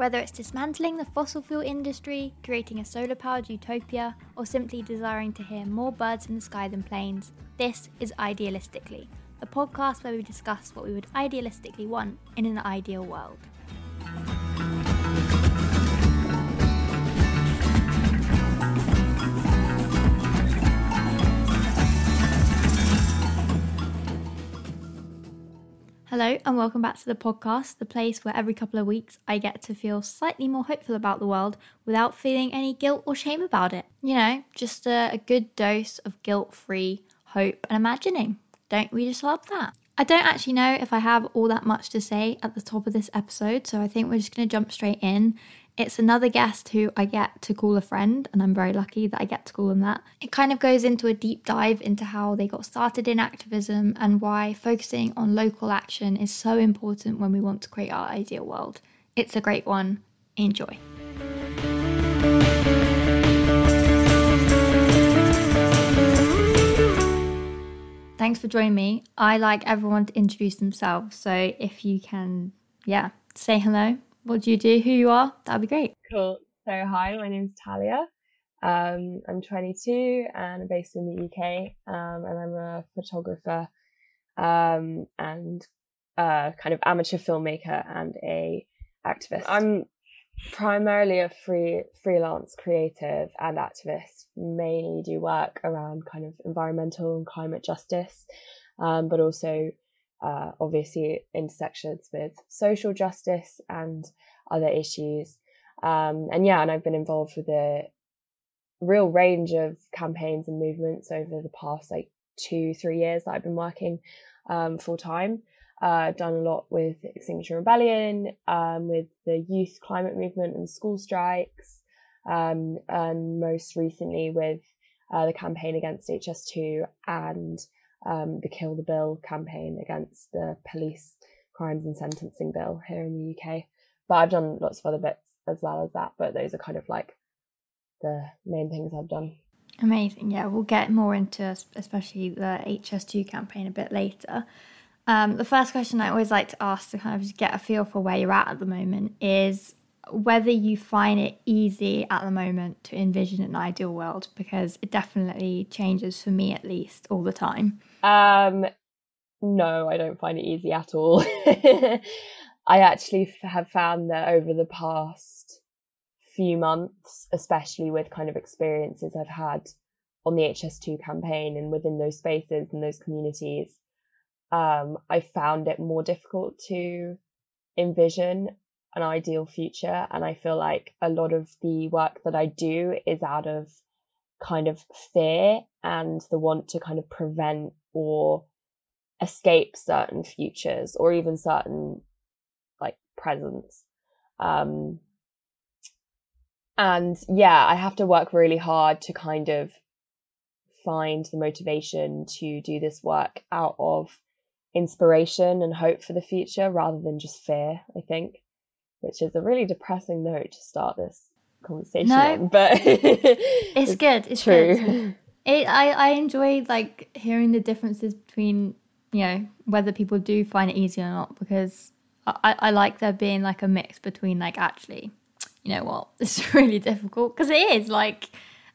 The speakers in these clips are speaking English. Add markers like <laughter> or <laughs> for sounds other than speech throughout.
Whether it's dismantling the fossil fuel industry, creating a solar powered utopia, or simply desiring to hear more birds in the sky than planes, this is Idealistically, a podcast where we discuss what we would idealistically want in an ideal world. Hello, and welcome back to the podcast, the place where every couple of weeks I get to feel slightly more hopeful about the world without feeling any guilt or shame about it. You know, just a, a good dose of guilt free hope and imagining. Don't we just love that? I don't actually know if I have all that much to say at the top of this episode, so I think we're just going to jump straight in. It's another guest who I get to call a friend, and I'm very lucky that I get to call them that. It kind of goes into a deep dive into how they got started in activism and why focusing on local action is so important when we want to create our ideal world. It's a great one. Enjoy. Thanks for joining me. I like everyone to introduce themselves, so if you can, yeah, say hello, what do you do, who you are, that'd be great. Cool. So, hi, my name's Talia. Um, I'm 22 and I'm based in the UK, um, and I'm a photographer um, and a kind of amateur filmmaker and a activist. I'm primarily a free freelance creative and activist. Mainly do work around kind of environmental and climate justice, um, but also uh, obviously intersections with social justice and other issues. Um, and yeah, and I've been involved with a real range of campaigns and movements over the past like two, three years that I've been working um, full time. Uh, done a lot with Extinction Rebellion, um, with the youth climate movement and school strikes, um, and most recently with uh, the campaign against HS2 and um, the Kill the Bill campaign against the police crimes and sentencing bill here in the UK. But I've done lots of other bits as well as that, but those are kind of like the main things I've done. Amazing. Yeah, we'll get more into especially the HS2 campaign a bit later. Um, the first question I always like to ask to kind of just get a feel for where you're at at the moment is whether you find it easy at the moment to envision an ideal world because it definitely changes for me at least all the time. Um, no, I don't find it easy at all. <laughs> I actually have found that over the past few months, especially with kind of experiences I've had on the HS2 campaign and within those spaces and those communities, um, I found it more difficult to envision an ideal future. And I feel like a lot of the work that I do is out of kind of fear and the want to kind of prevent or escape certain futures or even certain like presents. Um, and yeah, I have to work really hard to kind of find the motivation to do this work out of inspiration and hope for the future rather than just fear, I think which is a really depressing note to start this conversation no, on, but <laughs> it's, it's, good. It's true. Good. It, I, I enjoy like hearing the differences between, you know, whether people do find it easy or not, because I, I like there being like a mix between like actually, you know what, <laughs> it's really difficult because it is like,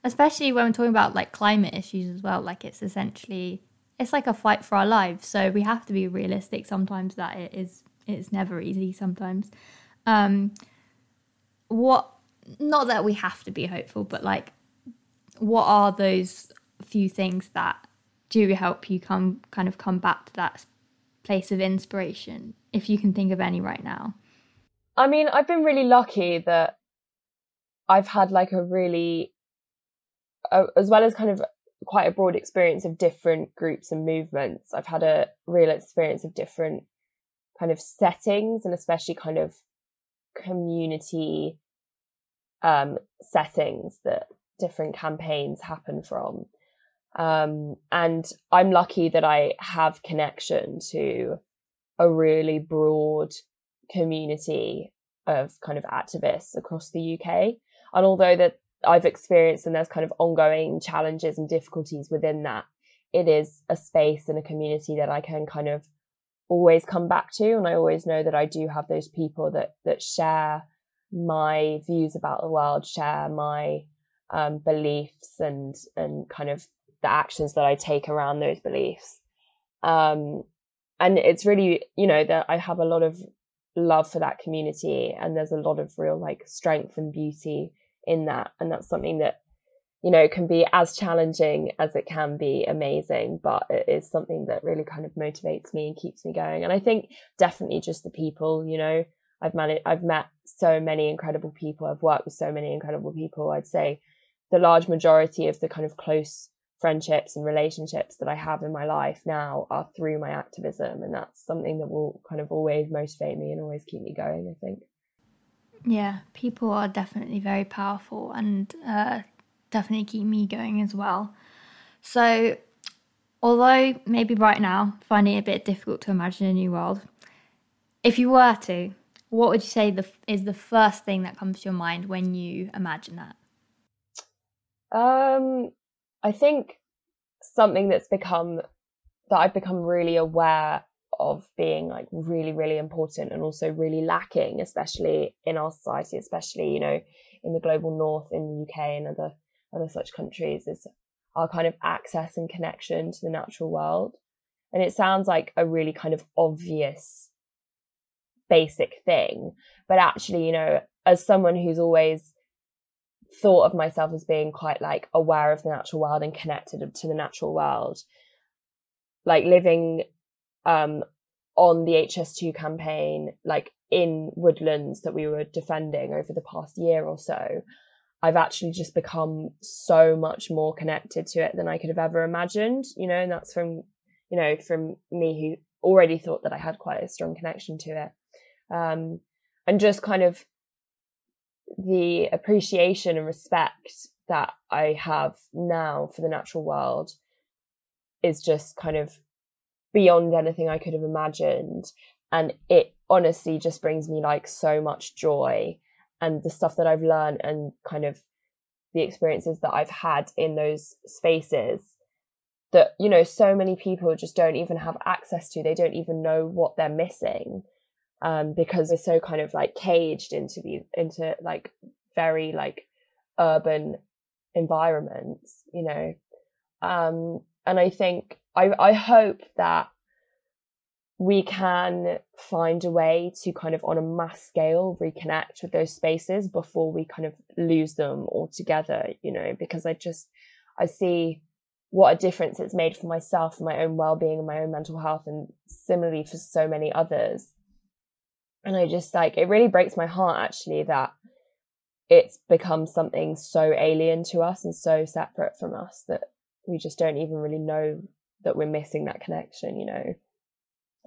especially when we're talking about like climate issues as well, like it's essentially, it's like a fight for our lives. So we have to be realistic sometimes that it is, it's never easy sometimes. Um, what? Not that we have to be hopeful, but like, what are those few things that do help you come kind of come back to that place of inspiration, if you can think of any right now? I mean, I've been really lucky that I've had like a really, uh, as well as kind of quite a broad experience of different groups and movements. I've had a real experience of different kind of settings and especially kind of community um, settings that different campaigns happen from. Um, and I'm lucky that I have connection to a really broad community of kind of activists across the UK. And although that I've experienced and there's kind of ongoing challenges and difficulties within that, it is a space and a community that I can kind of always come back to and I always know that I do have those people that that share my views about the world, share my um, beliefs and and kind of the actions that I take around those beliefs. Um, and it's really, you know, that I have a lot of love for that community, and there's a lot of real like strength and beauty in that, and that's something that you know can be as challenging as it can be amazing but it is something that really kind of motivates me and keeps me going. And i think definitely just the people you know i've managed i've met so many incredible people i've worked with so many incredible people. I'd say the large majority of the kind of close friendships and relationships that i have in my life now are through my activism and that's something that will kind of always motivate me and always keep me going i think. Yeah people are definitely very powerful and uh definitely keep me going as well. So, although maybe right now finding it a bit difficult to imagine a new world, if you were to, what would you say the, is the first thing that comes to your mind when you imagine that? Um, I think something that's become that I've become really aware of being like really, really important and also really lacking, especially in our society, especially, you know, in the global north, in the UK and other other such countries is our kind of access and connection to the natural world. And it sounds like a really kind of obvious, basic thing. But actually, you know, as someone who's always thought of myself as being quite like aware of the natural world and connected to the natural world, like living um, on the HS2 campaign, like in woodlands that we were defending over the past year or so, I've actually just become so much more connected to it than I could have ever imagined, you know, and that's from, you know, from me who already thought that I had quite a strong connection to it. Um, and just kind of the appreciation and respect that I have now for the natural world is just kind of beyond anything I could have imagined. And it honestly just brings me like so much joy and the stuff that I've learned and kind of the experiences that I've had in those spaces that you know so many people just don't even have access to. They don't even know what they're missing um, because we're so kind of like caged into these into like very like urban environments you know? Um, and I think I I hope that we can find a way to kind of on a mass scale reconnect with those spaces before we kind of lose them altogether you know because i just i see what a difference it's made for myself my own well-being and my own mental health and similarly for so many others. And i just like it really breaks my heart actually that it's become something so alien to us and so separate from us that we just don't even really know that we're missing that connection you know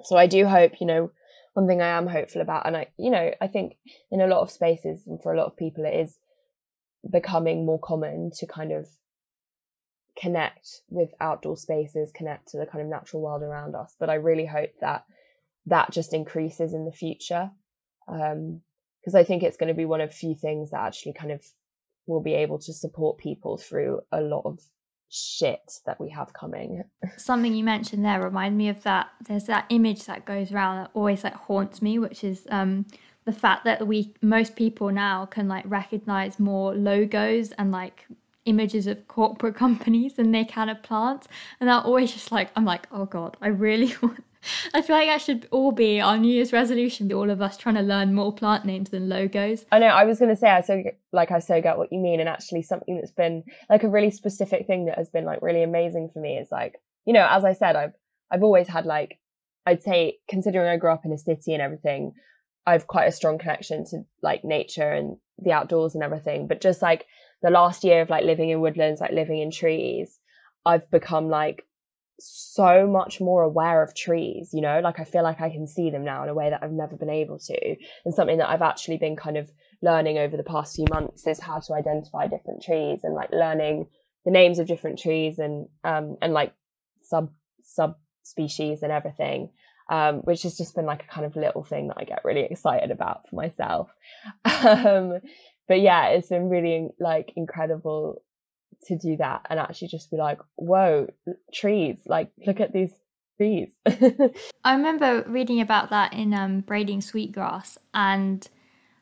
so I do hope, you know, one thing I am hopeful about, and I, you know, I think in a lot of spaces and for a lot of people, it is becoming more common to kind of connect with outdoor spaces, connect to the kind of natural world around us. But I really hope that that just increases in the future. Um, because I think it's going to be one of few things that actually kind of will be able to support people through a lot of shit that we have coming. <laughs> Something you mentioned there remind me of that. There's that image that goes around that always like haunts me, which is um, the fact that we most people now can like recognize more logos and like images of corporate <laughs> companies than they can of plants, and that always just like I'm like, oh god, I really <laughs> want <laughs> I feel like that should all be our New Year's resolution. Be all of us trying to learn more plant names than logos. I know. I was going to say, I so like I so get what you mean, and actually something that's been like a really specific thing that has been like really amazing for me is like you know, as I said, I've I've always had like I'd say considering I grew up in a city and everything, I've quite a strong connection to like nature and the outdoors and everything. But just like the last year of like living in woodlands, like living in trees, I've become like so much more aware of trees, you know, like I feel like I can see them now in a way that I've never been able to. And something that I've actually been kind of learning over the past few months is how to identify different trees and like learning the names of different trees and um and like sub sub species and everything. Um, which has just been like a kind of little thing that I get really excited about for myself. <laughs> Um, but yeah, it's been really like incredible to do that and actually just be like, whoa, trees, like look at these trees. <laughs> I remember reading about that in um, Braiding Sweetgrass and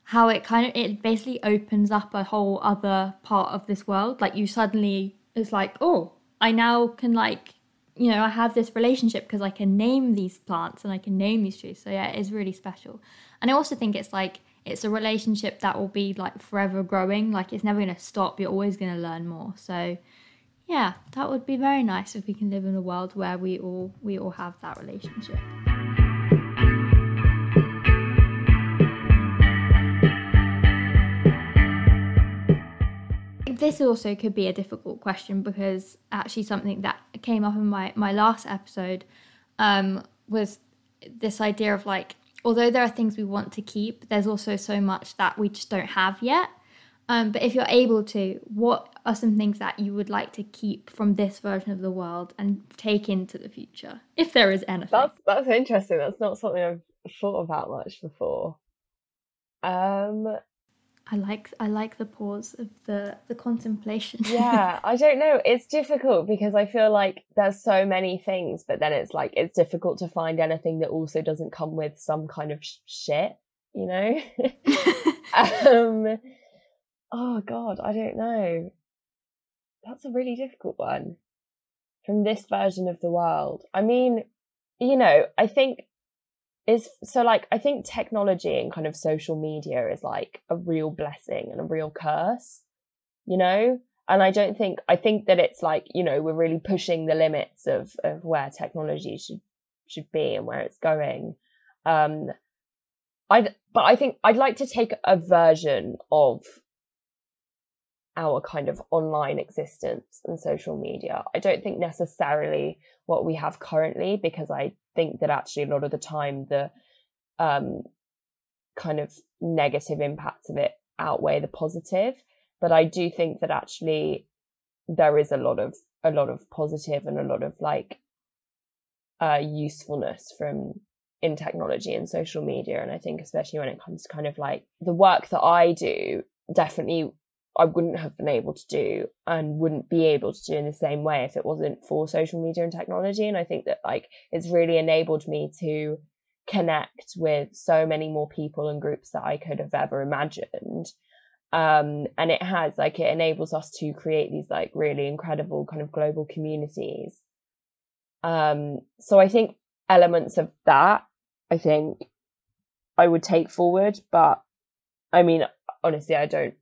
how it kind of it basically opens up a whole other part of this world. Like you suddenly it's like oh i now can like you know i have this relationship because i can name these plants and i can name these trees so yeah it is really special. And i also think it's like it's a relationship that will be like forever growing like it's never going to stop you're always going to learn more. So yeah that would be very nice if we can live in a world where we all we all have that relationship. This also could be a difficult question because actually something that came up in my my last episode um, was this idea of like although there are things we want to keep there's also so much that we just don't have yet. Um, but if you're able to what are some things that you would like to keep from this version of the world and take into the future if there is anything? That's that's interesting. That's not something i've thought about much before. Um I like I like the pause of the the contemplation. <laughs> yeah, I don't know. It's difficult because I feel like there's so many things, but then it's like it's difficult to find anything that also doesn't come with some kind of sh- shit, you know. <laughs> <laughs> um, oh God, I don't know. That's a really difficult one from this version of the world. I mean, you know, I think is so like I think technology and kind of social media is like a real blessing and a real curse, you know? And I don't think I think that it's like, you know, we're really pushing the limits of of where technology should should be and where it's going. Um I but I think I'd like to take a version of our kind of online existence and social media. I don't think necessarily what we have currently because I think that actually a lot of the time the um, kind of negative impacts of it outweigh the positive. But I do think that actually there is a lot of a lot of positive and a lot of like uh, usefulness from in technology and social media. And I think especially when it comes to kind of like the work that I do, definitely I wouldn't have been able to do and wouldn't be able to do in the same way if it wasn't for social media and technology. And I think that like it's really enabled me to connect with so many more people and groups that I could have ever imagined. Um, and it has like it enables us to create these like really incredible kind of global communities. Um, so I think elements of that, I think I would take forward, but I mean, honestly, I don't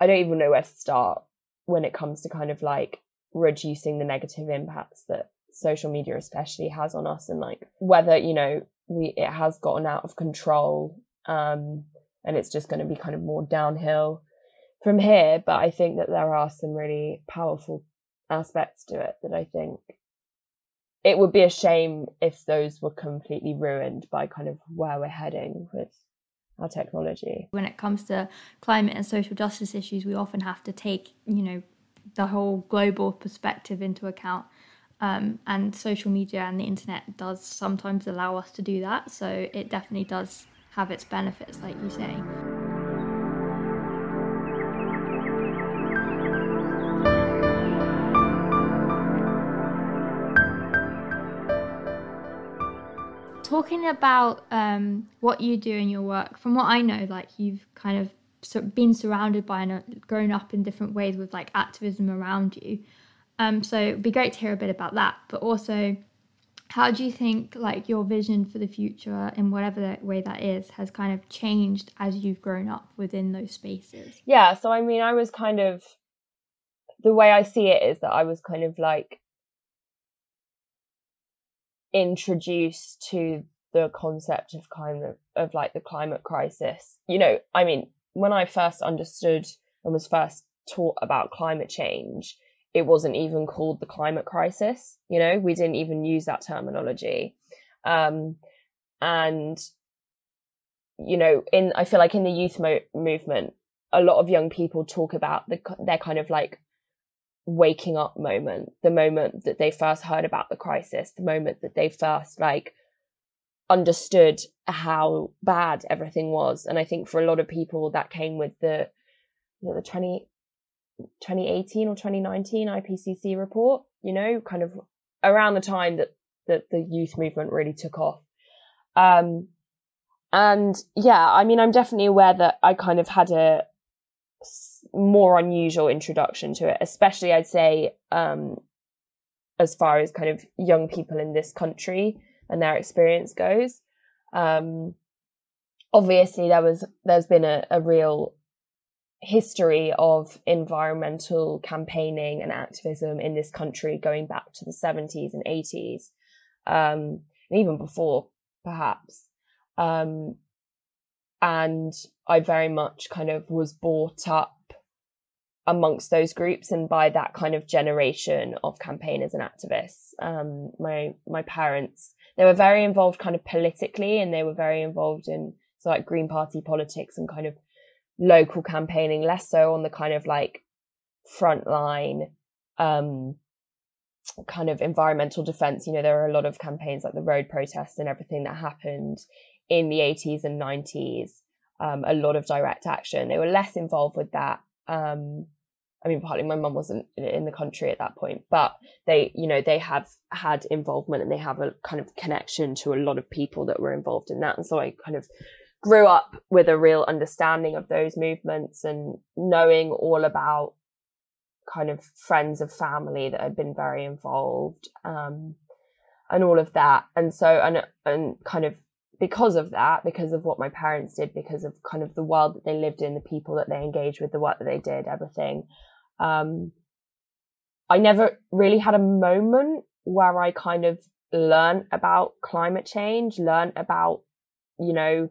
I don't even know where to start when it comes to kind of like reducing the negative impacts that social media especially has on us and like whether you know we it has gotten out of control um and it's just going to be kind of more downhill from here. But i think that there are some really powerful aspects to it that i think it would be a shame if those were completely ruined by kind of where we're heading with our technology. When it comes to climate and social justice issues, we often have to take, you know, the whole global perspective into account. Um, and social media and the internet does sometimes allow us to do that. So it definitely does have its benefits, like you say. Talking about um, what you do in your work, from what I know, like you've kind of been surrounded by and grown up in different ways with like activism around you. Um, so it'd be great to hear a bit about that. But also, how do you think like your vision for the future, in whatever way that is, has kind of changed as you've grown up within those spaces? Yeah. So I mean, I was kind of the way I see it is that I was kind of like introduced to the concept of of of like the climate crisis. You know, I mean, when I first understood and was first taught about climate change, it wasn't even called the climate crisis. You know, we didn't even use that terminology. Um, and you know, in I feel like in the youth mo- movement, a lot of young people talk about the their kind of like waking up moment, the moment that they first heard about the crisis, the moment that they first like understood how bad everything was. And I think for a lot of people that came with the the 20, 2018 or 2019 IPCC report, you know, kind of around the time that, that the youth movement really took off. Um, and yeah, I mean, I'm definitely aware that I kind of had a more unusual introduction to it, especially I'd say um, as far as kind of young people in this country and their experience goes. Um, obviously, there was there's been a, a real history of environmental campaigning and activism in this country going back to the 70s and 80s, um, and even before, perhaps. Um, and I very much kind of was brought up amongst those groups and by that kind of generation of campaigners and activists. Um, my my parents they were very involved kind of politically and they were very involved in so like Green Party politics and kind of local campaigning, less so on the kind of like frontline um, kind of environmental defense. You know, there are a lot of campaigns like the road protests and everything that happened in the 80s and 90s. Um, a lot of direct action. They were less involved with that. Um, I mean, partly my mum wasn't in the country at that point, but they, you know, they have had involvement and they have a kind of connection to a lot of people that were involved in that. And so I kind of grew up with a real understanding of those movements and knowing all about kind of friends of family that had been very involved um, and all of that. And so, and, and kind of because of that, because of what my parents did, because of kind of the world that they lived in, the people that they engaged with, the work that they did, everything. Um, I never really had a moment where I kind of learned about climate change, learned about, you know,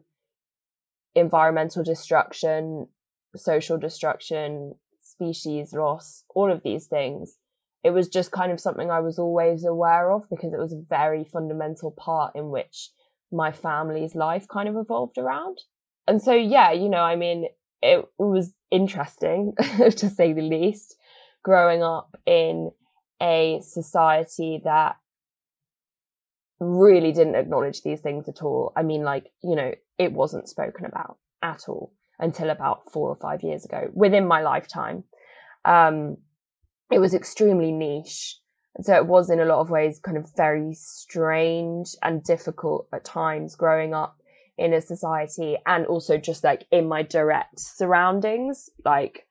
environmental destruction, social destruction, species loss, all of these things. It was just kind of something I was always aware of because it was a very fundamental part in which my family's life kind of evolved around. And so, yeah, you know, I mean, it was interesting <laughs> to say the least, growing up in a society that really didn't acknowledge these things at all. I mean, like, you know, it wasn't spoken about at all until about four or five years ago within my lifetime. Um, it was extremely niche. So it was in a lot of ways kind of very strange and difficult at times growing up in a society and also just like in my direct surroundings. Like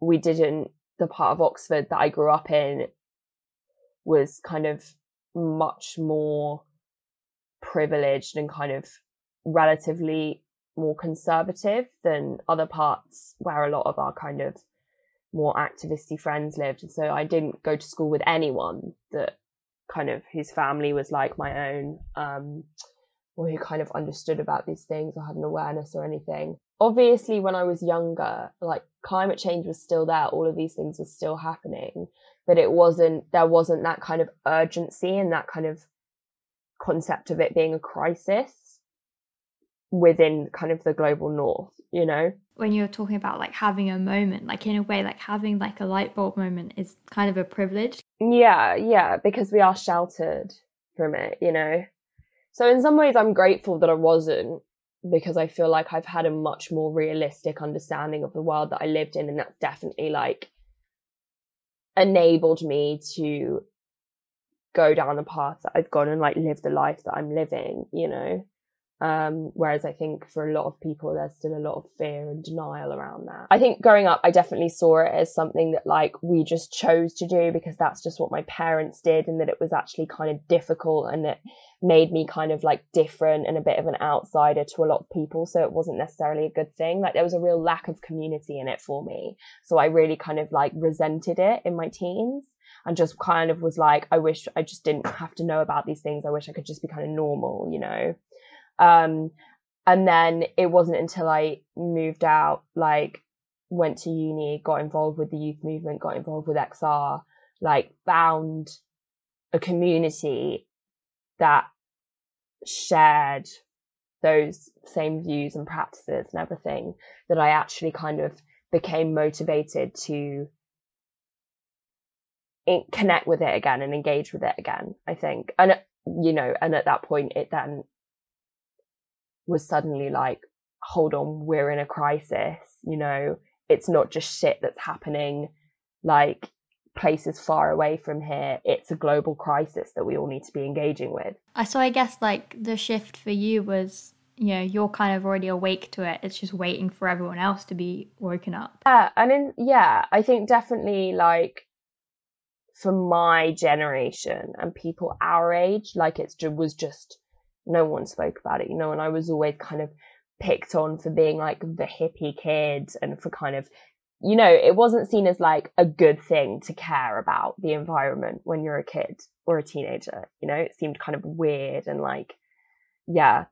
we didn't, the part of Oxford that I grew up in was kind of much more privileged and kind of relatively more conservative than other parts where a lot of our kind of more activisty friends lived. And so I didn't go to school with anyone that kind of whose family was like my own, um, or who kind of understood about these things or had an awareness or anything. Obviously, when I was younger, like climate change was still there, all of these things were still happening, but it wasn't, there wasn't that kind of urgency and that kind of concept of it being a crisis within kind of the global north, you know? When you're talking about like having a moment, like in a way, like having like a light bulb moment is kind of a privilege. Yeah, yeah, because we are sheltered from it, you know? So in some ways, I'm grateful that I wasn't because I feel like I've had a much more realistic understanding of the world that I lived in. And that's definitely like enabled me to go down the path that I've gone and like live the life that I'm living, you know? Um, whereas I think for a lot of people, there's still a lot of fear and denial around that. I think growing up, I definitely saw it as something that like we just chose to do because that's just what my parents did and that it was actually kind of difficult and it made me kind of like different and a bit of an outsider to a lot of people. So it wasn't necessarily a good thing. Like there was a real lack of community in it for me. So I really kind of like resented it in my teens and just kind of was like, I wish I just didn't have to know about these things. I wish I could just be kind of normal, you know? Um, and then it wasn't until I moved out, like went to uni, got involved with the youth movement, got involved with XR, like found a community that shared those same views and practices and everything that I actually kind of became motivated to connect with it again and engage with it again, I think. And, you know, and at that point, it then was suddenly like, hold on, we're in a crisis, you know, it's not just shit that's happening like places far away from here. It's a global crisis that we all need to be engaging with. I so I guess like the shift for you was you know you're kind of already awake to it it's just waiting for everyone else to be woken up yeah and in yeah i think definitely like for my generation and people our age like it was just no one spoke about it you know and i was always kind of picked on for being like the hippie kid and for kind of you know it wasn't seen as like a good thing to care about the environment when you're a kid or a teenager you know it seemed kind of weird and like yeah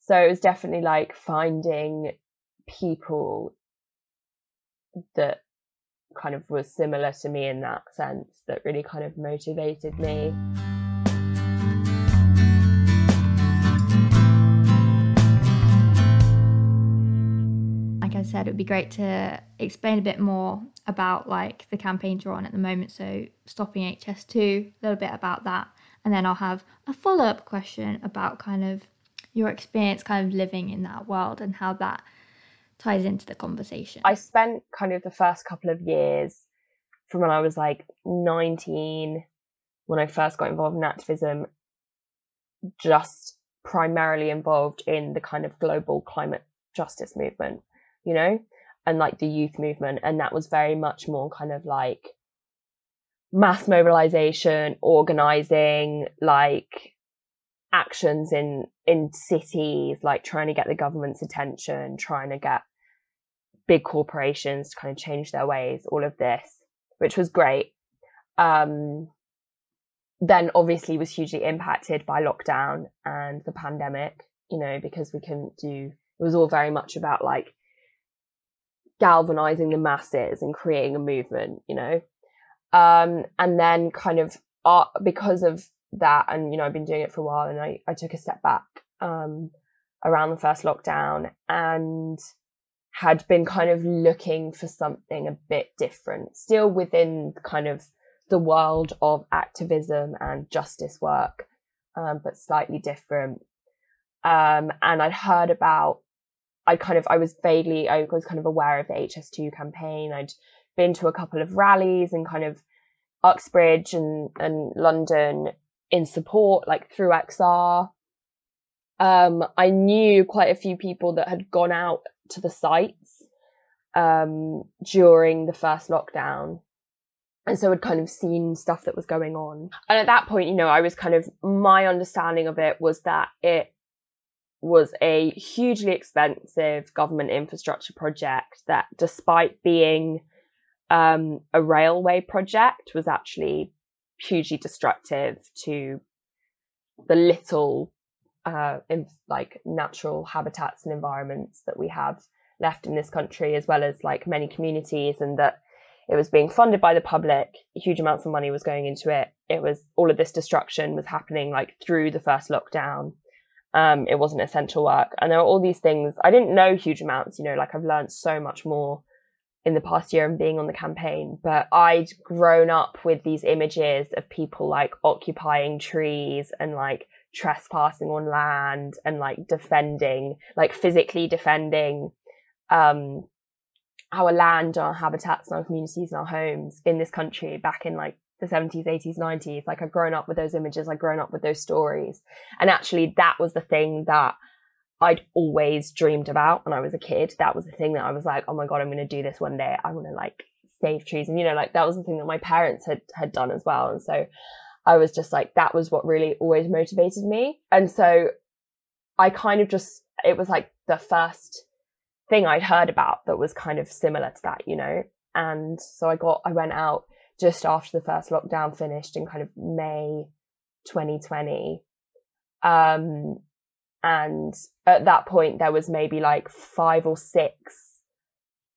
so it was definitely like finding people that kind of was similar to me in that sense that really kind of motivated me. Said, it would be great to explain a bit more about like the campaigns you're on at the moment. So stopping HS2, a little bit about that. And then I'll have a follow up question about kind of your experience kind of living in that world and how that ties into the conversation. I spent kind of the first couple of years from when I was like 19, when I first got involved in activism, just primarily involved in the kind of global climate justice movement, you know, and like the youth movement. And that was very much more kind of like mass mobilization, organizing, like actions in in cities like trying to get the government's attention trying to get big corporations to kind of change their ways all of this which was great um, then obviously was hugely impacted by lockdown and the pandemic you know because we couldn't do it was all very much about like galvanizing the masses and creating a movement you know? Um, and then kind of uh, because of that and you know I've been doing it for a while and I, I took a step back um, around the first lockdown and had been kind of looking for something a bit different still within kind of the world of activism and justice work um, but slightly different. Um, and I'd heard about I kind of I was vaguely I was kind of aware of the HS2 campaign I'd been to a couple of rallies and kind of Uxbridge and, and London in support, like through XR. Um, I knew quite a few people that had gone out to the sites um, during the first lockdown. And so had kind of seen stuff that was going on. And at that point, you know, I was kind of, my understanding of it was that it was a hugely expensive government infrastructure project that despite being um, a railway project was actually hugely destructive to the little uh, in, like natural habitats and environments that we have left in this country, as well as like many communities, and that it was being funded by the public. Huge amounts of money was going into it. It was all of this destruction was happening like through the first lockdown. Um, it wasn't essential work, and there were all these things. I didn't know huge amounts, you know, like I've learned so much more in the past year and being on the campaign, but I'd grown up with these images of people like occupying trees and like trespassing on land and like defending, like physically defending um, our land, our habitats, our communities, and our homes in this country back in like the 70s, 80s, 90s. Like I've grown up with those images, I've grown up with those stories. And actually, that was the thing that I'd always dreamed about when I was a kid. That was the thing that I was like, oh my God, I'm going to do this one day. I want to like save trees. And, you know, like that was the thing that my parents had, had done as well. And so I was just like, that was what really always motivated me. And so I kind of just, it was like the first thing I'd heard about that was kind of similar to that, you know? And so I got, I went out just after the first lockdown finished in kind of May 2020. Um, and at that point, there was maybe like five or six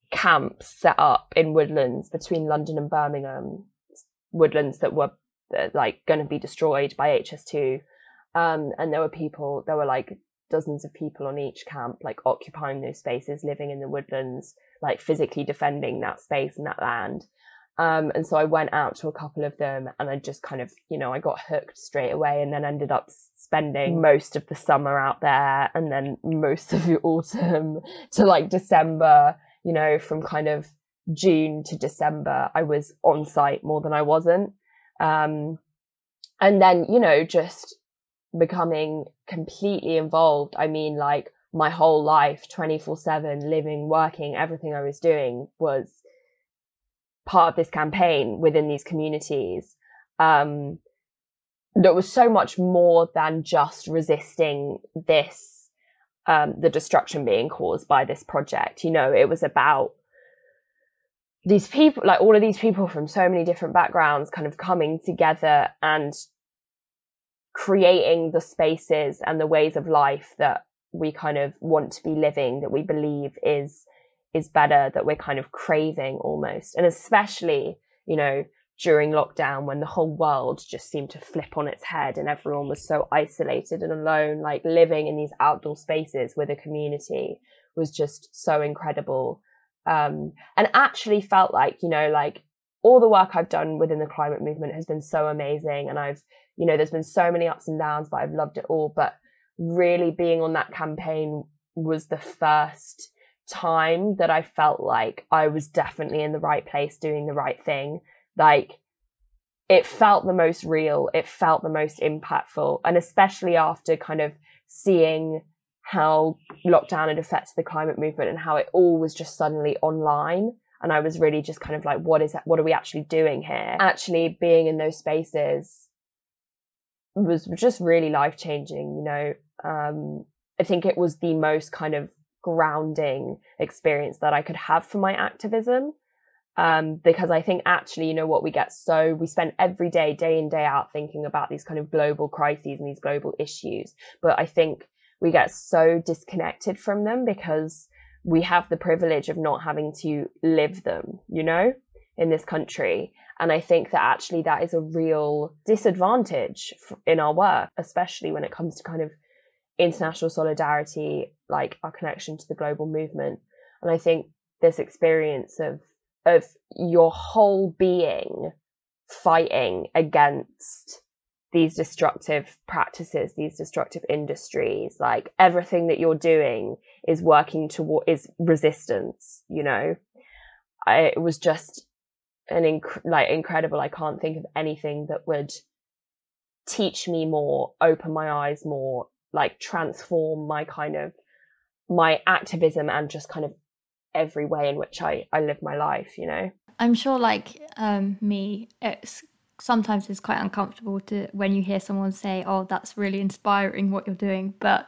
camps set up in woodlands between London and Birmingham, woodlands that were like going to be destroyed by HS2. Um, and there were people, there were like dozens of people on each camp, like occupying those spaces, living in the woodlands, like physically defending that space and that land. Um, and so I went out to a couple of them and I just kind of, you know, I got hooked straight away and then ended up spending most of the summer out there and then most of <laughs> the autumn to like December, you know, from kind of June to December, I was on site more than I wasn't. Um, and then, you know, just becoming completely involved. I mean, like my whole life 24 7 living working everything i was doing was part of this campaign within these communities um, that was so much more than just resisting this um, the destruction being caused by this project. You know it was about these people like all of these people from so many different backgrounds kind of coming together and creating the spaces and the ways of life that we kind of want to be living that we believe is is better that we're kind of craving almost. And especially you know during lockdown when the whole world just seemed to flip on its head and everyone was so isolated and alone like living in these outdoor spaces with a community was just so incredible. Um, and actually felt like you know like all the work I've done within the climate movement has been so amazing and I've you know there's been so many ups and downs but I've loved it all. But really being on that campaign was the first time that I felt like I was definitely in the right place doing the right thing. Like it felt the most real, it felt the most impactful. And especially after kind of seeing how lockdown had affected the climate movement and how it all was just suddenly online. And I was really just kind of like, what is that? What are we actually doing here? Actually being in those spaces was just really life changing, you know. Um, I think it was the most kind of grounding experience that I could have for my activism. Um, because I think actually, you know what, we get so, we spend every day, day in, day out thinking about these kind of global crises and these global issues. But I think we get so disconnected from them because we have the privilege of not having to live them, you know, in this country. And I think that actually that is a real disadvantage in our work, especially when it comes to kind of international solidarity, like our connection to the global movement. And I think this experience of of your whole being fighting against these destructive practices, these destructive industries, like everything that you're doing is working toward is resistance, you know. I, it was just an inc- like incredible. I can't think of anything that would teach me more, open my eyes more, like transform my kind of my activism and just kind of every way in which I, I live my life, you know. I'm sure like um, me, it's sometimes it's quite uncomfortable to when you hear someone say, Oh, that's really inspiring what you're doing, but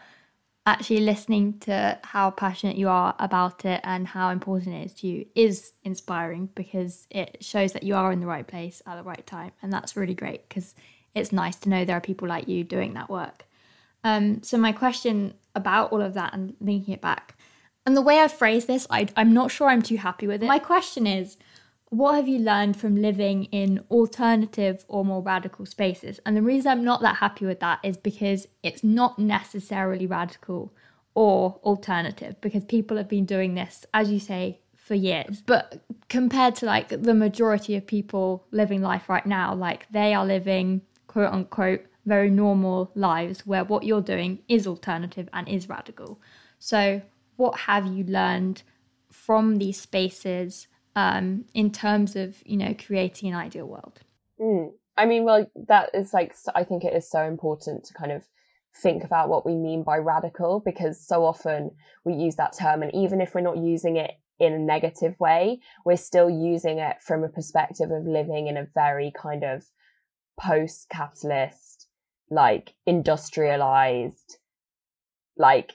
actually listening to how passionate you are about it and how important it is to you is inspiring because it shows that you are in the right place at the right time and that's really great because it's nice to know there are people like you doing that work um, so my question about all of that and linking it back, and the way I phrase this, I, I'm not sure I'm too happy with it. My question is, what have you learned from living in alternative or more radical spaces? And the reason I'm not that happy with that is because it's not necessarily radical or alternative because people have been doing this, as you say, for years. But compared to like the majority of people living life right now, like they are living quote unquote very normal lives where what you're doing is alternative and is radical. So, what have you learned from these spaces um, in terms of you know creating an ideal world? Mm. I mean, well, that is like I think it is so important to kind of think about what we mean by radical because so often we use that term, and even if we're not using it in a negative way, we're still using it from a perspective of living in a very kind of post capitalist like industrialized like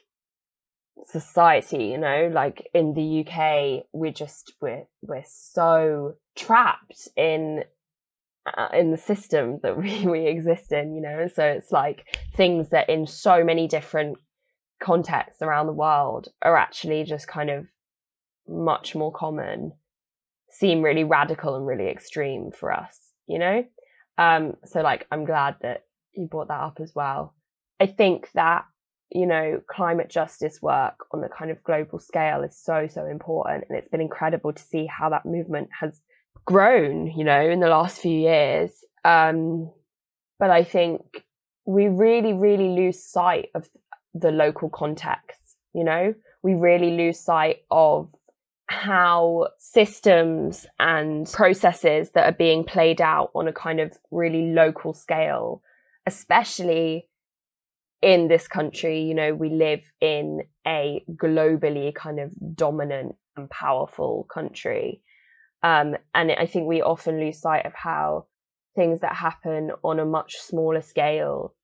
society you know? Like in the UK we're just we're we're so trapped in uh, in the system that <laughs> we we exist in you know? And so it's like things that in so many different contexts around the world are actually just kind of much more common seem really radical and really extreme for us you know? Um so like i'm glad that you brought that up as well. I think that, you know, climate justice work on the kind of global scale is so, so important. And it's been incredible to see how that movement has grown, you know, in the last few years. Um, but I think we really, really lose sight of the local context, you know, we really lose sight of how systems and processes that are being played out on a kind of really local scale especially in this country, you know, we live in a globally kind of dominant and powerful country. Um, and I think we often lose sight of how things that happen on a much smaller scale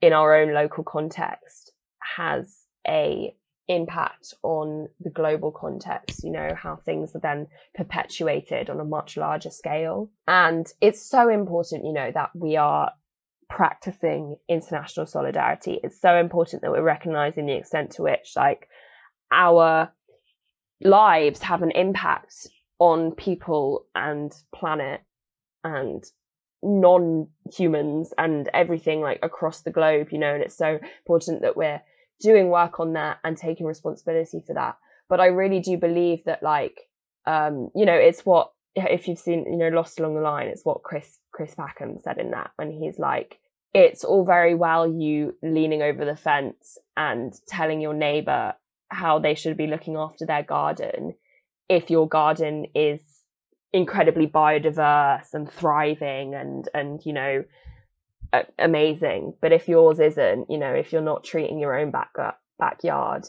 in our own local context has a impact on the global context, you know, how things are then perpetuated on a much larger scale. And it's so important, you know, that we are practicing international solidarity. It's so important that we're recognizing the extent to which like our lives have an impact on people and planet and non-humans and everything like across the globe, you know, and it's so important that we're doing work on that and taking responsibility for that. But I really do believe that like um, you know, it's what if you've seen, you know, Lost Along the Line, it's what Chris Chris Packham said in that when he's like, it's all very well you leaning over the fence and telling your neighbor how they should be looking after their garden if your garden is incredibly biodiverse and thriving and and you know amazing. But if yours isn't you know if you're not treating your own back uh, backyard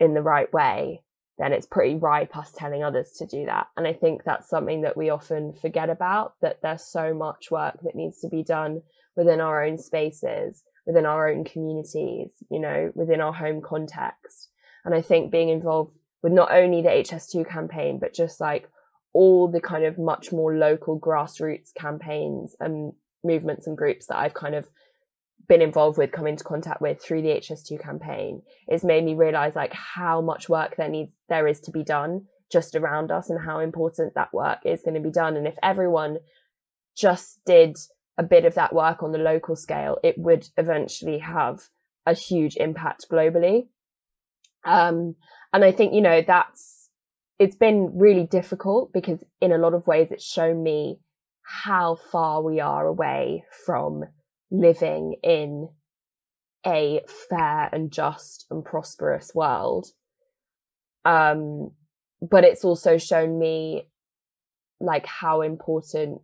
in the right way then it's pretty ripe us telling others to do that. And I think that's something that we often forget about that there's so much work that needs to be done within our own spaces, within our own communities, you know, within our home context. And I think being involved with not only the HS2 campaign, but just like all the kind of much more local grassroots campaigns and movements and groups that I've kind of been involved with, come into contact with through the HS2 campaign, it's made me realize like how much work there needs there is to be done just around us and how important that work is going to be done. And if everyone just did a bit of that work on the local scale, it would eventually have a huge impact globally. Um, and I think, you know, that's, it's been really difficult because in a lot of ways it's shown me how far we are away from living in a fair and just and prosperous world. Um, but it's also shown me like how important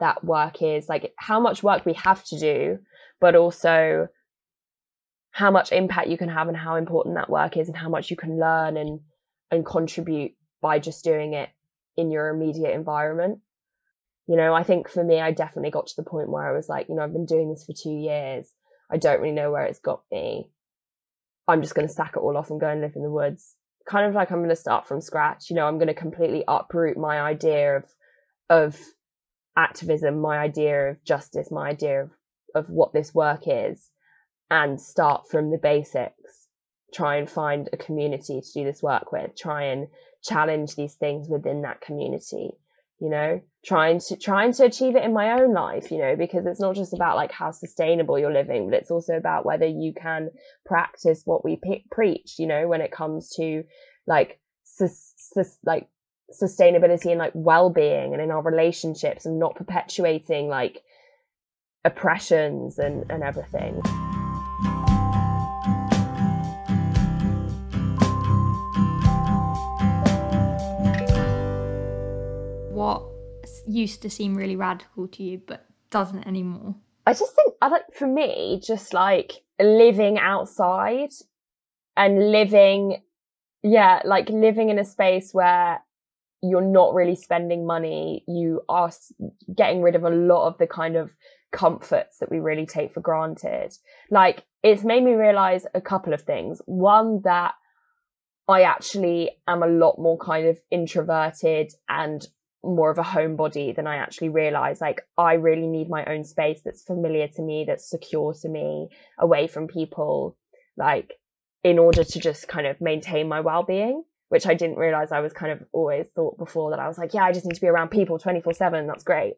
that work is, like how much work we have to do, but also how much impact you can have and how important that work is and how much you can learn and and contribute by just doing it in your immediate environment you know, I think for me, I definitely got to the point where I was like, you know, I've been doing this for two years. I don't really know where it's got me. I'm just going to sack it all off and go and live in the woods. Kind of like I'm going to start from scratch. You know, I'm going to completely uproot my idea of, of activism, my idea of justice, my idea of, of what this work is and start from the basics. Try and find a community to do this work with. Try and challenge these things within that community you know trying to trying to achieve it in my own life you know because it's not just about like how sustainable you're living but it's also about whether you can practice what we preach you know when it comes to like sus- sus- like sustainability and like well-being and in our relationships and not perpetuating like oppressions and and everything used to seem really radical to you but doesn't anymore? I just think I like for me, just like living outside and living, yeah, like living in a space where you're not really spending money. You are getting rid of a lot of the kind of comforts that we really take for granted. Like it's made me realize a couple of things. One, that I actually am a lot more kind of introverted and more of a homebody than I actually realized. Like, I really need my own space that's familiar to me, that's secure to me, away from people, like, in order to just kind of maintain my well being, which I didn't realize I was kind of always thought before that I was like, yeah, I just need to be around people 24 7. That's great.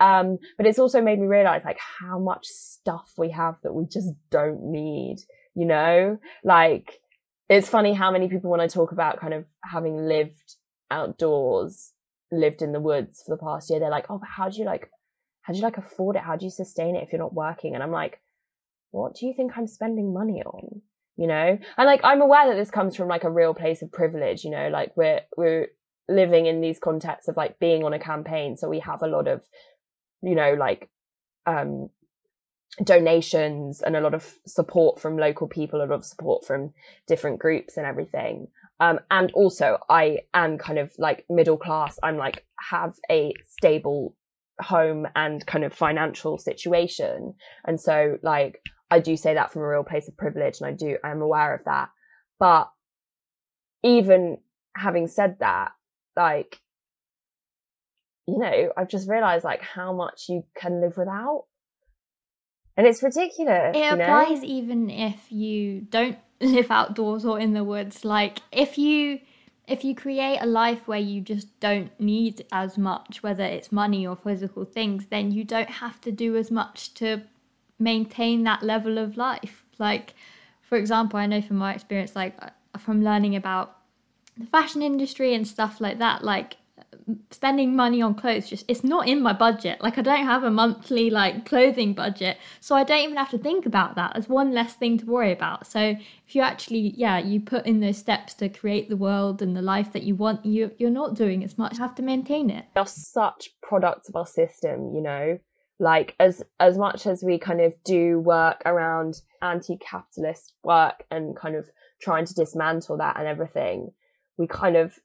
Um, but it's also made me realize like how much stuff we have that we just don't need, you know? Like, it's funny how many people, when I talk about kind of having lived outdoors, lived in the woods for the past year, they're like, oh, but how do you like, how do you like afford it? How do you sustain it if you're not working? And I'm like, what do you think I'm spending money on? You know, and like I'm aware that this comes from like a real place of privilege. You know, like we're we're living in these contexts of like being on a campaign, so we have a lot of, you know, like um donations and a lot of support from local people, a lot of support from different groups and everything. Um, and also I am kind of like middle class. I'm like have a stable home and kind of financial situation. And so like I do say that from a real place of privilege and I do I'm aware of that. But even having said that, like you know, I've just realized like how much you can live without. And it's ridiculous. It applies know? even if you don't <laughs> live outdoors or in the woods. Like if you if you create a life where you just don't need as much, whether it's money or physical things, then you don't have to do as much to maintain that level of life. Like, for example, I know from my experience, like uh, from learning about the fashion industry and stuff like that, like spending money on clothes just it's not in my budget. Like i don't have a monthly like clothing budget. So i don't even have to think about that as one less thing to worry about. So if you actually yeah you put in those steps to create the world and the life that you want you you're not doing as much. Have to maintain it. They're such products of our system you know? Like as as much as we kind of do work around anti-capitalist work and kind of trying to dismantle that and everything we kind of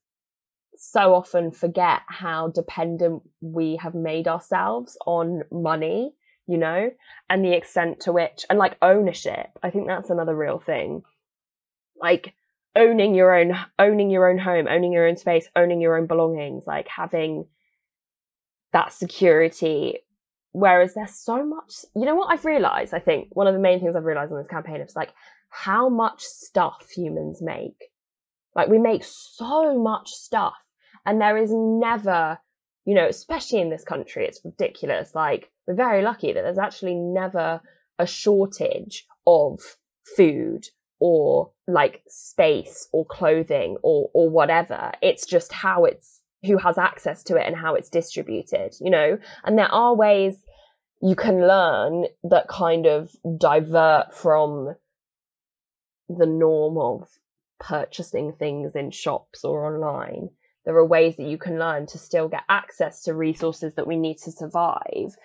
so often forget how dependent we have made ourselves on money, you know, and the extent to which, and like ownership. I think that's another real thing. Like owning your own, owning your own home, owning your own space, owning your own belongings, like having that security. Whereas there's so much, you know what I've realized? I think one of the main things I've realized on this campaign is like how much stuff humans make. Like we make so much stuff and there is never, you know, especially in this country, it's ridiculous. Like, we're very lucky that there's actually never a shortage of food or like space or clothing or, or whatever. It's just how it's, who has access to it and how it's distributed, you know? And there are ways you can learn that kind of divert from the norm of purchasing things in shops or online there are ways that you can learn to still get access to resources that we need to survive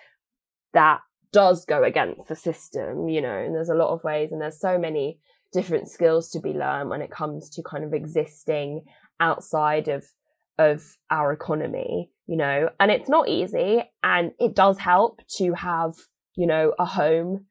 that does go against the system, you know, and there's a lot of ways and there's so many different skills to be learned when it comes to kind of existing outside of of our economy, you know, and it's not easy and it does help to have, you know, a home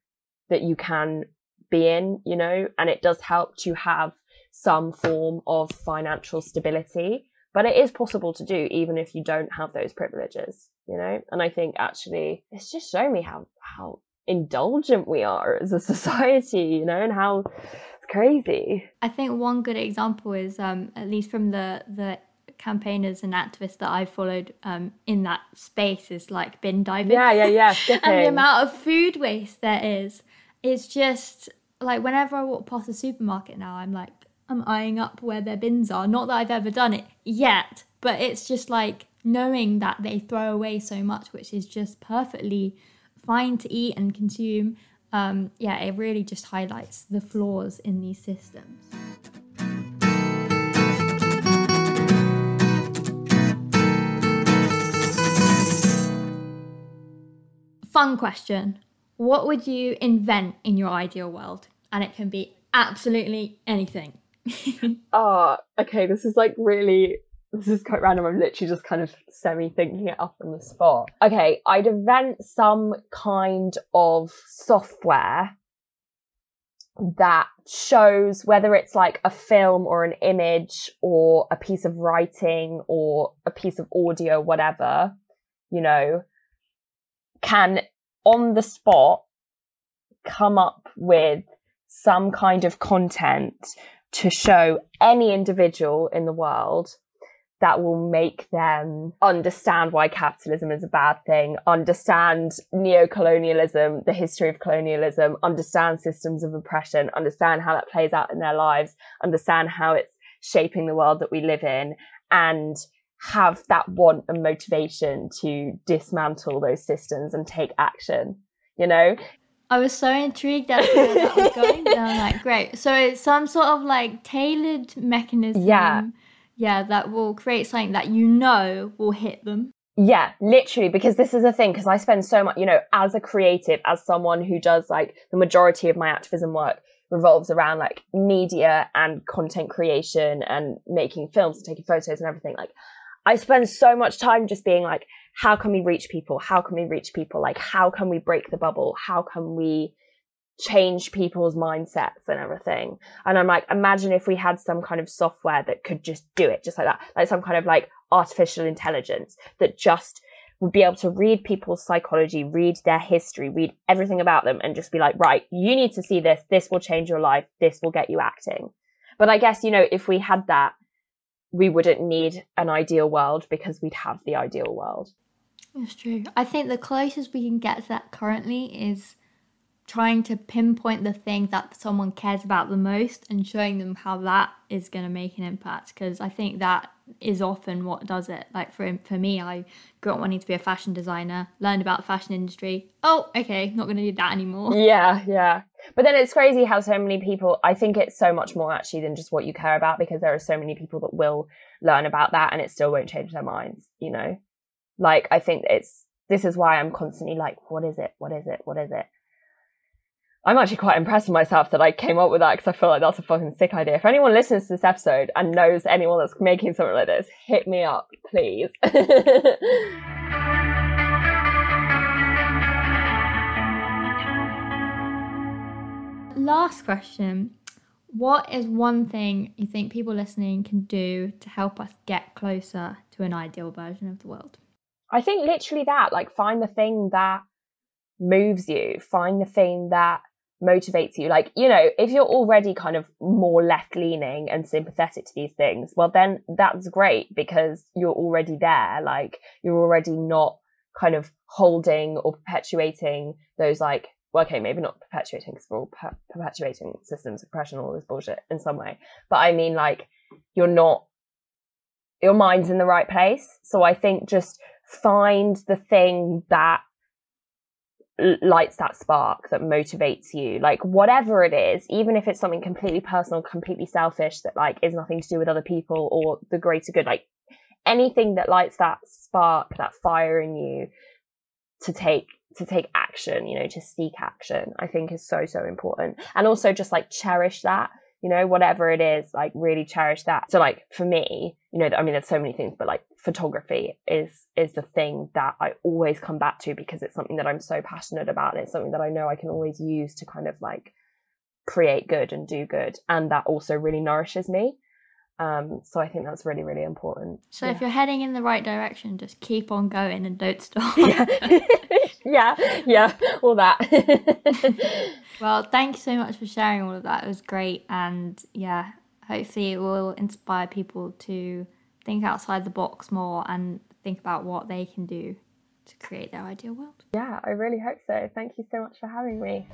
that you can be in, you know, and it does help to have some form of financial stability but it is possible to do even if you don't have those privileges, you know? And I think actually it's just showing me how, how indulgent we are as a <laughs> society, you know, and how it's crazy. I think one good example is, um, at least from the, the campaigners and activists that I've followed um, in that space is like bin diving. Yeah, yeah, yeah. <laughs> and the amount of food waste there is, it's just like whenever I walk past a supermarket now, I'm like, I'm eyeing up where their bins are. Not that I've ever done it yet, but it's just like knowing that they throw away so much, which is just perfectly fine to eat and consume. Um, yeah, it really just highlights the flaws in these systems. Fun question. What would you invent in your ideal world? And it can be absolutely anything. Oh, <laughs> okay. This is like really. This is quite random. I'm literally just kind of semi thinking it up on the spot. Okay, I'd invent some kind of software that shows whether it's like a film or an image or a piece of writing or a piece of audio, whatever, you know, can on the spot come up with some kind of content to show any individual in the world that will make them understand why capitalism is a bad thing, understand neo-colonialism, the history of colonialism, understand systems of oppression, understand how that plays out in their lives, understand how it's shaping the world that we live in, and have that want and motivation to dismantle those systems and take action. You know, I was so intrigued as to where that was going. and I'm like, great. So it's some sort of like tailored mechanism. Yeah. Yeah, that will create something that you know will hit them. Yeah, literally, because this is a thing, because I spend so much, you know, as a creative, as someone who does like the majority of my activism work revolves around like media and content creation and making films and taking photos and everything. Like, I spend so much time just being like, how can we reach people? How can we reach people? Like, how can we break the bubble? How can we change people's mindsets and everything? And I'm like, imagine if we had some kind of software that could just do it just like that, like some kind of like artificial intelligence that just would be able to read people's psychology, read their history, read everything about them and just be like, right, you need to see this. This will change your life. This will get you acting. But I guess, you know, if we had that, we wouldn't need an ideal world because we'd have the ideal world. It's true. I think the closest we can get to that currently is trying to pinpoint the thing that someone cares about the most and showing them how that is going to make an impact because I think that is often what does it. Like for for me, I grew up wanting to be a fashion designer, learned about fashion industry. Oh, okay, not going to do that anymore. <laughs> Yeah, yeah. But then it's crazy how so many people. I think it's so much more actually than just what you care about because there are so many people that will learn about that and it still won't change their minds. You know, like I think it's this is why I'm constantly like, what is it? What is it? What is it? I'm actually quite impressed with myself that I came up with that because I feel like that's a fucking sick idea. If anyone listens to this episode and knows anyone that's making something like this, hit me up, please. <laughs> Last question. What is one thing you think people listening can do to help us get closer to an ideal version of the world? I think literally that, like find the thing that moves you, find the thing that motivates you. Like, you know, if you're already kind of more left leaning and sympathetic to these things, well, then that's great because you're already there. Like, you're already not kind of holding or perpetuating those, like, well, okay, maybe not perpetuating because we're all per- perpetuating systems of oppression, all this bullshit in some way. But I mean, like, you're not, your mind's in the right place. So I think just find the thing that lights that spark that motivates you. Like whatever it is even if it's something completely personal completely selfish that like is nothing to do with other people or the greater good like anything that lights that spark that fire in you to take to take action you know to seek action i think is so so important. And also just like cherish that you know whatever it is like really cherish that. So like for me you know i mean there's so many things but like photography is is the thing that I always come back to because it's something that I'm so passionate about and it's something that I know I can always use to kind of like create good and do good and that also really nourishes me um, so I think that's really really important. So yeah. if you're heading in the right direction, just keep on going and don't stop. <laughs> yeah, <laughs> yeah, yeah, all that. <laughs> well, thank you so much for sharing all of that. It was great, and yeah, hopefully it will inspire people to think outside the box more and think about what they can do to create their ideal world. Yeah, I really hope so. Thank you so much for having me.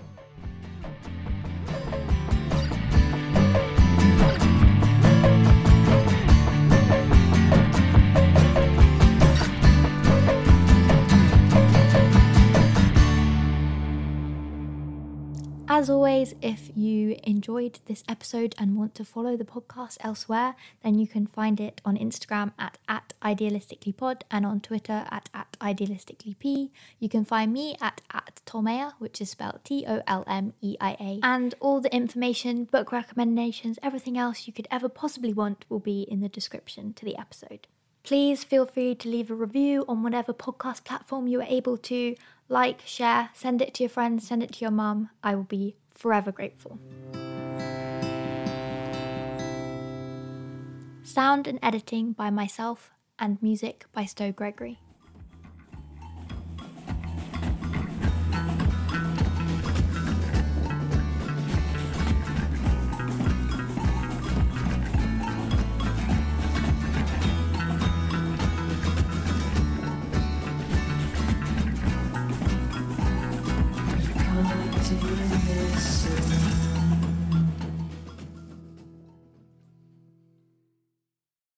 As always, if you enjoyed this episode and want to follow the podcast elsewhere, then you can find it on Instagram at, at idealisticallypod and on Twitter at, at idealisticallyp. You can find me at, at Tolmeia, which is spelled T O L M E I A. And all the information, book recommendations, everything else you could ever possibly want will be in the description to the episode. Please feel free to leave a review on whatever podcast platform you are able to like, share, send it to your friends, send it to your mum. I will be forever grateful. Sound and editing by myself, and music by Stowe Gregory.